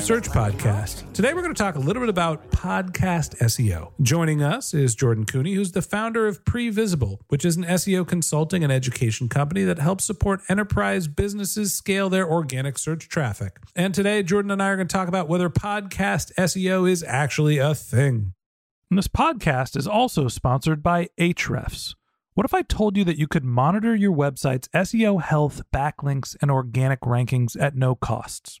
Search podcast. Today we're going to talk a little bit about podcast SEO. Joining us is Jordan Koene, who's the founder of Previsible, which is an SEO consulting and education company that helps support enterprise businesses scale their organic search traffic. And today, Jordan and I are going to talk about whether podcast SEO is actually a thing. And this podcast is also sponsored by Ahrefs. What if I told you that you could monitor your website's SEO health, backlinks, and organic rankings at no costs?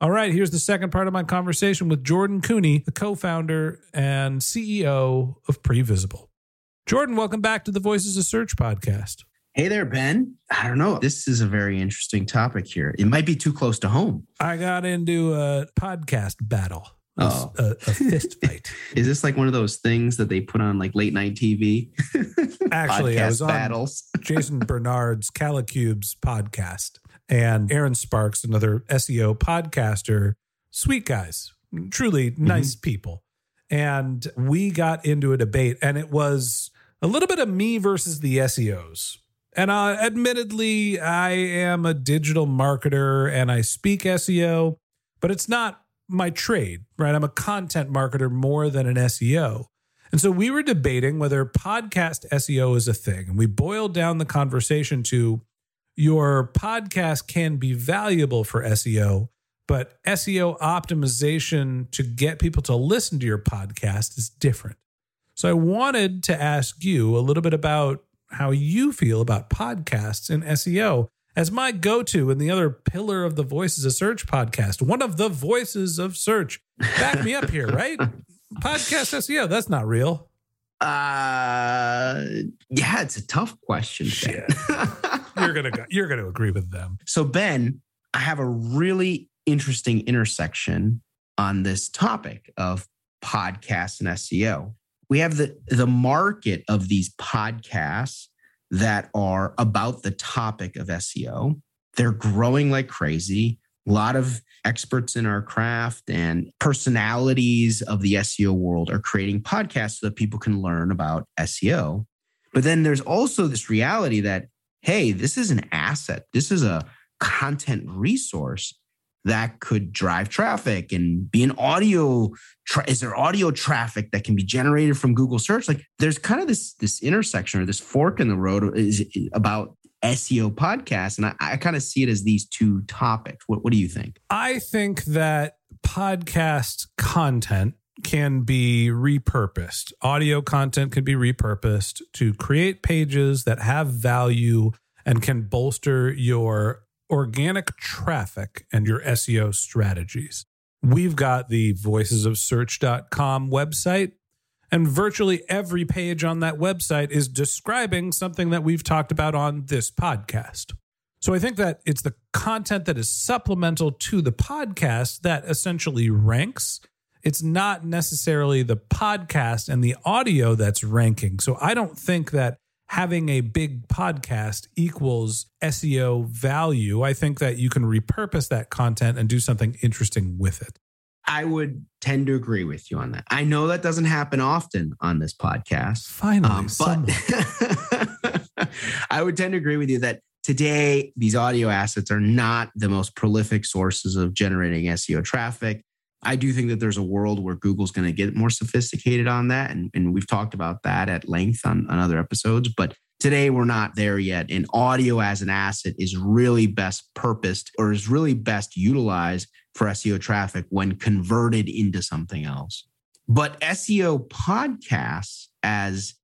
All right, here's the second part of my conversation with Jordan Koene, the co founder and CEO of Previsible. Jordan, welcome back to the Voices of Search podcast. Hey there, Ben. I don't know. This is a very interesting topic here. It might be too close to home. I got into a podcast battle, a, Oh. a, a fist fight. Is this like one of those things that they put on like late night TV? Actually, I Podcast was on battles. Jason Barnard's Kalicube's podcast and Erin Sparks, another SEO podcaster, sweet guys, truly nice people. And we got into a debate, and it was a little bit of me versus the SEOs. And uh, admittedly, I am a digital marketer and I speak SEO, but it's not my trade, right? I'm a content marketer more than an SEO. And so we were debating whether podcast SEO is a thing. And we boiled down the conversation to your podcast can be valuable for SEO, but SEO optimization to get people to listen to your podcast is different. So I wanted to ask you a little bit about how you feel about podcasts and SEO as my go to and the other pillar of the Voices of Search podcast, one of the voices of search. Back me up here, right? Podcast SEO, that's not real. Uh, yeah, it's a tough question. You're gonna go, you're gonna agree with them. so, Ben, I have a really interesting intersection on this topic of podcasts and SEO. We have the the market of these podcasts that are about the topic of SEO. They're growing like crazy. A lot of experts in our craft and personalities of the SEO world are creating podcasts so that people can learn about SEO. But then there's also this reality that, hey, this is an asset, this is a content resource. that could drive traffic and be an audio tra- is there audio traffic that can be generated from google search like there's kind of this this intersection or this fork in the road is about seo podcast. and i, I kind of see it as these two topics what, what do you think I think that podcast content can be repurposed. Audio content can be repurposed to create pages that have value and can bolster your organic traffic and your SEO strategies. We've got the voicesofsearch.com website, and virtually every page on that website is describing something that we've talked about on this podcast. So I think that it's the content that is supplemental to the podcast that essentially ranks. It's not necessarily the podcast and the audio that's ranking. So I don't think that having a big podcast equals SEO value. I think that you can repurpose that content and do something interesting with it. I would tend to agree with you on that. I know that doesn't happen often on this podcast. Finally, Um, but I would tend to agree with you that today these audio assets are not the most prolific sources of generating SEO traffic. I do think that there's a world where Google's going to get more sophisticated on that. And, and we've talked about that at length on, on other episodes. But today we're not there yet. And audio as an asset is really best purposed or is really best utilized for SEO traffic when converted into something else. But SEO podcasts as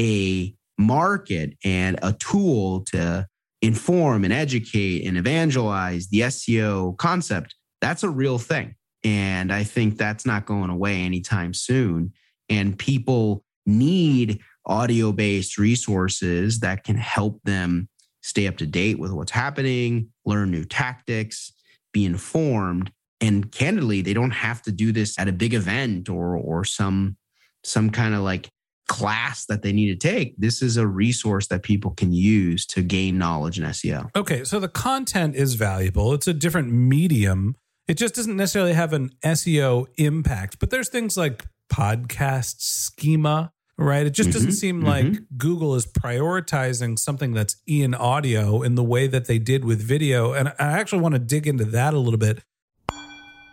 a market and a tool to inform and educate and evangelize the SEO concept, that's a real thing. And I think that's not going away anytime soon. And people need audio based resources that can help them stay up to date with what's happening, learn new tactics, be informed. And candidly, they don't have to do this at a big event or or some some kind of like class that they need to take. This is a resource that people can use to gain knowledge in SEO. Okay, so the content is valuable. It's a different medium. It just doesn't necessarily have an SEO impact, but there's things like podcast schema, right? It just doesn't Mhm, seem like Google is prioritizing something that's in audio in the way that they did with video. And I actually want to dig into that a little bit.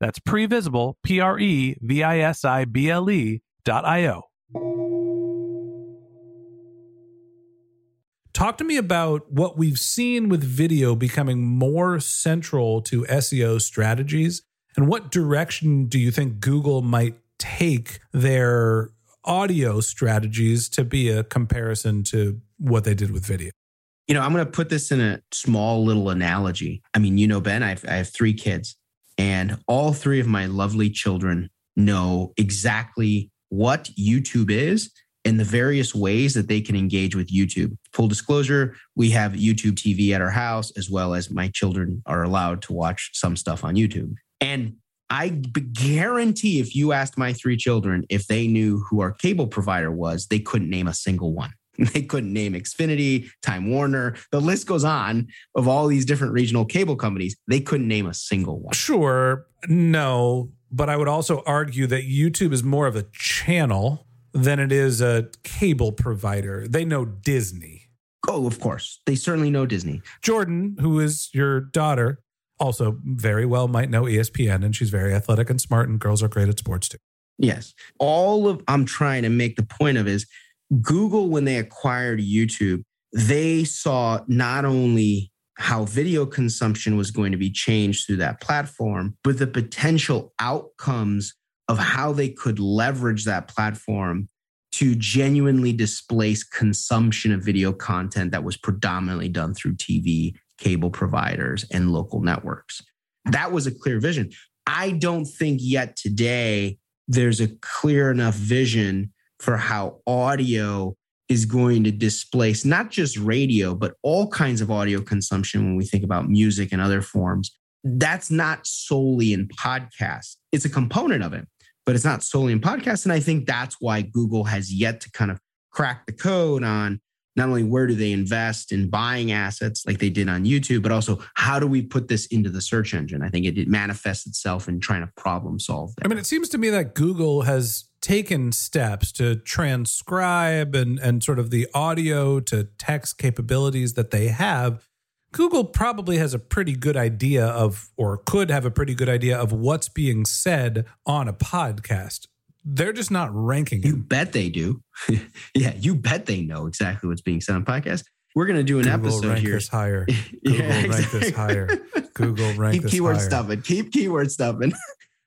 That's previsible, P R E V I S I B L E dot I O. Talk to me about what we've seen with video becoming more central to SEO strategies and what direction do you think Google might take their audio strategies to be a comparison to what they did with video? You know, I'm going to put this in a small little analogy. I mean, you know, Ben, I have, I have three kids, and all three of my lovely children know exactly what YouTube is and the various ways that they can engage with YouTube. Full disclosure, we have YouTube TV at our house, as well as my children are allowed to watch some stuff on YouTube. And I guarantee if you asked my three children if they knew who our cable provider was, they couldn't name a single one. They couldn't name Xfinity, Time Warner. The list goes on of all these different regional cable companies. They couldn't name a single one. Sure, no, but I would also argue that YouTube is more of a channel than it is a cable provider. They know Disney. Oh, of course. They certainly know Disney. Jordan, who is your daughter, also very well might know ESPN, and she's very athletic and smart, and girls are great at sports too. Yes. All of I'm trying to make the point of is Google, when they acquired YouTube, they saw not only how video consumption was going to be changed through that platform, but the potential outcomes of how they could leverage that platform to genuinely displace consumption of video content that was predominantly done through TV, cable providers, and local networks. That was a clear vision. I don't think yet today there's a clear enough vision for how audio is going to displace not just radio, but all kinds of audio consumption when we think about music and other forms. That's not solely in podcasts. It's a component of it, but it's not solely in podcasts. And I think that's why Google has yet to kind of crack the code on not only where do they invest in buying assets like they did on YouTube, but also how do we put this into the search engine? I think it, it manifests itself in trying to problem solve. There. I mean, it seems to me that Google has taken steps to transcribe and, and sort of the audio to text capabilities that they have. Google probably has a pretty good idea of, or could have a pretty good idea of what's being said on a podcast they're just not ranking. You bet they do. yeah, you bet they know exactly what's being said on podcast. We're going to do an Google episode rank here. This higher. Google yeah, rank this higher. Google rank Keep keyword higher. stuffing. Keep keyword stuffing.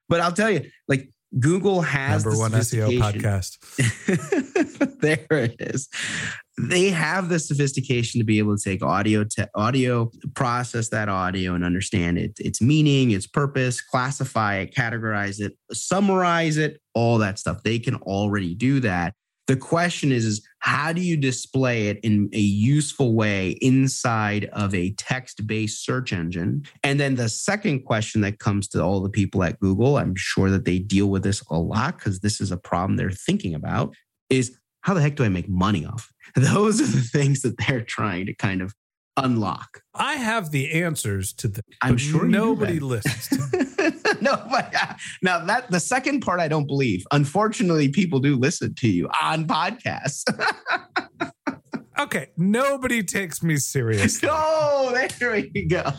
but I'll tell you, like Google has Number the one SEO podcast. there it is. They have the sophistication to be able to take audio to audio, process that audio and understand it, its meaning, its purpose, classify it, categorize it, summarize it, all that stuff. They can already do that. The question is, is how do you display it in a useful way inside of a text-based search engine? And then the second question that comes to all the people at Google, I'm sure that they deal with this a lot because this is a problem they're thinking about, is how the heck do I make money off? Those are the things that they're trying to kind of unlock. I have the answers to them. I'm sure nobody listens. To no, but uh, now that the second part I don't believe. Unfortunately, people do listen to you on podcasts. okay, nobody takes me seriously. oh, there we go.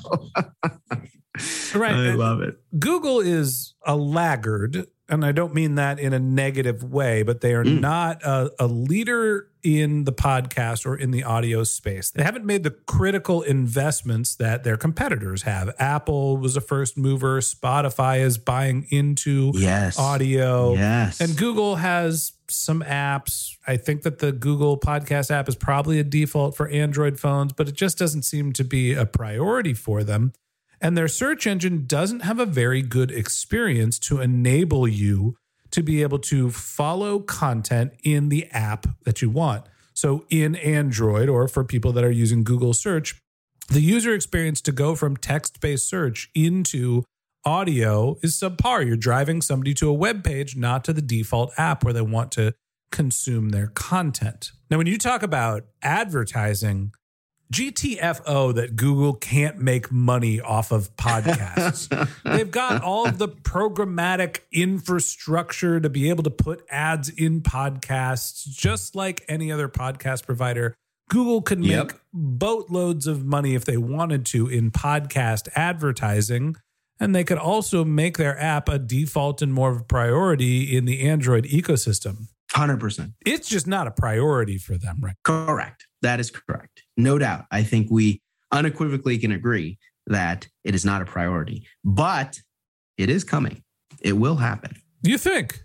Right. I love it. Google is a laggard, and I don't mean that in a negative way, but they are Mm. not a, a leader in the podcast or in the audio space. They haven't made the critical investments that their competitors have. Apple was a first mover, Spotify is buying into Yes. audio. Yes. And Google has some apps. I think that the Google Podcast app is probably a default for Android phones, but it just doesn't seem to be a priority for them. And their search engine doesn't have a very good experience to enable you to be able to follow content in the app that you want. So in Android or for people that are using Google search, the user experience to go from text based search into audio is subpar. You're driving somebody to a web page, not to the default app where they want to consume their content. Now, when you talk about advertising, GTFO that Google can't make money off of podcasts. They've got all of the programmatic infrastructure to be able to put ads in podcasts, just like any other podcast provider. Google could make Yep. boatloads of money if they wanted to in podcast advertising. And they could also make their app a default and more of a priority in the Android ecosystem. 100%. It's just not a priority for them, right? Correct. That is correct. No doubt. I think we unequivocally can agree that it is not a priority, but it is coming. It will happen. You think?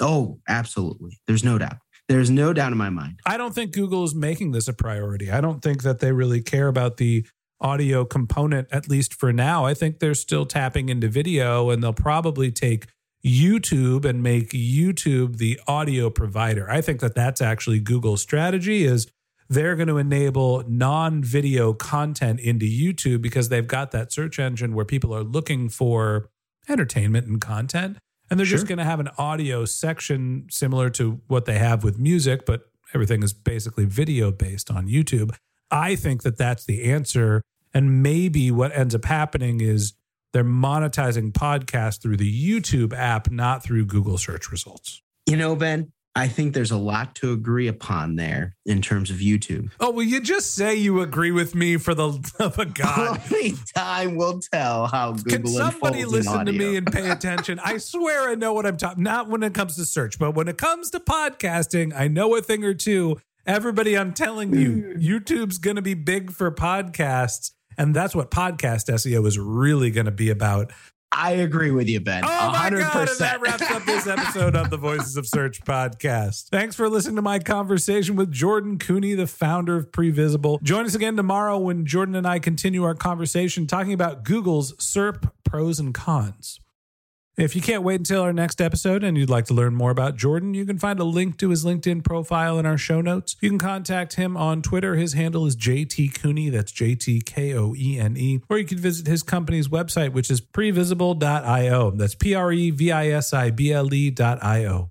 Oh, absolutely. There's no doubt. There's no doubt in my mind. I don't think Google is making this a priority. I don't think that they really care about the audio component, at least for now. I think they're still tapping into video and they'll probably take YouTube and make YouTube the audio provider. I think that that's actually Google's strategy is they're going to enable non-video content into YouTube because they've got that search engine where people are looking for entertainment and content and they're just going to have an audio section similar to what they have with music but everything is basically video based on YouTube. I think that that's the answer and maybe what ends up happening is they're monetizing podcasts through the YouTube app not through Google search results. You know, Ben, I think there's a lot to agree upon there in terms of YouTube. Oh, will you just say you agree with me for the love of God? Only time will tell how Google Can somebody listen to me and pay attention? I swear I know what I'm talking. Not when it comes to search, but when it comes to podcasting, I know a thing or two. Everybody, I'm telling you, hmm. YouTube's going to be big for podcasts, and that's what podcast SEO is really going to be about. I agree with you, Ben. Oh my 100%. God. And that wraps up this episode of the Voices of Search podcast. Thanks for listening to my conversation with Jordan Koene, the founder of Previsible. Join us again tomorrow when Jordan and I continue our conversation talking about Google's SERP pros and cons. If you can't wait until our next episode and you'd like to learn more about Jordan, you can find a link to his LinkedIn profile in our show notes. You can contact him on Twitter. His handle is JT Koene. That's J T K O E N E. Or you can visit his company's website, which is previsible.io. That's P R E V I S I B L E.io.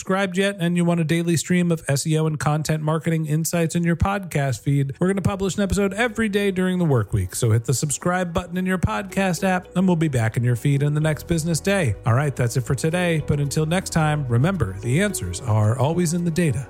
subscribed yet and you want a daily stream of SEO and content marketing insights in your podcast feed, we're going to publish an episode every day during the work week. So hit the subscribe button in your podcast app, and we'll be back in your feed in the next business day. All right, that's it for today. But until next time, remember the answers are always in the data.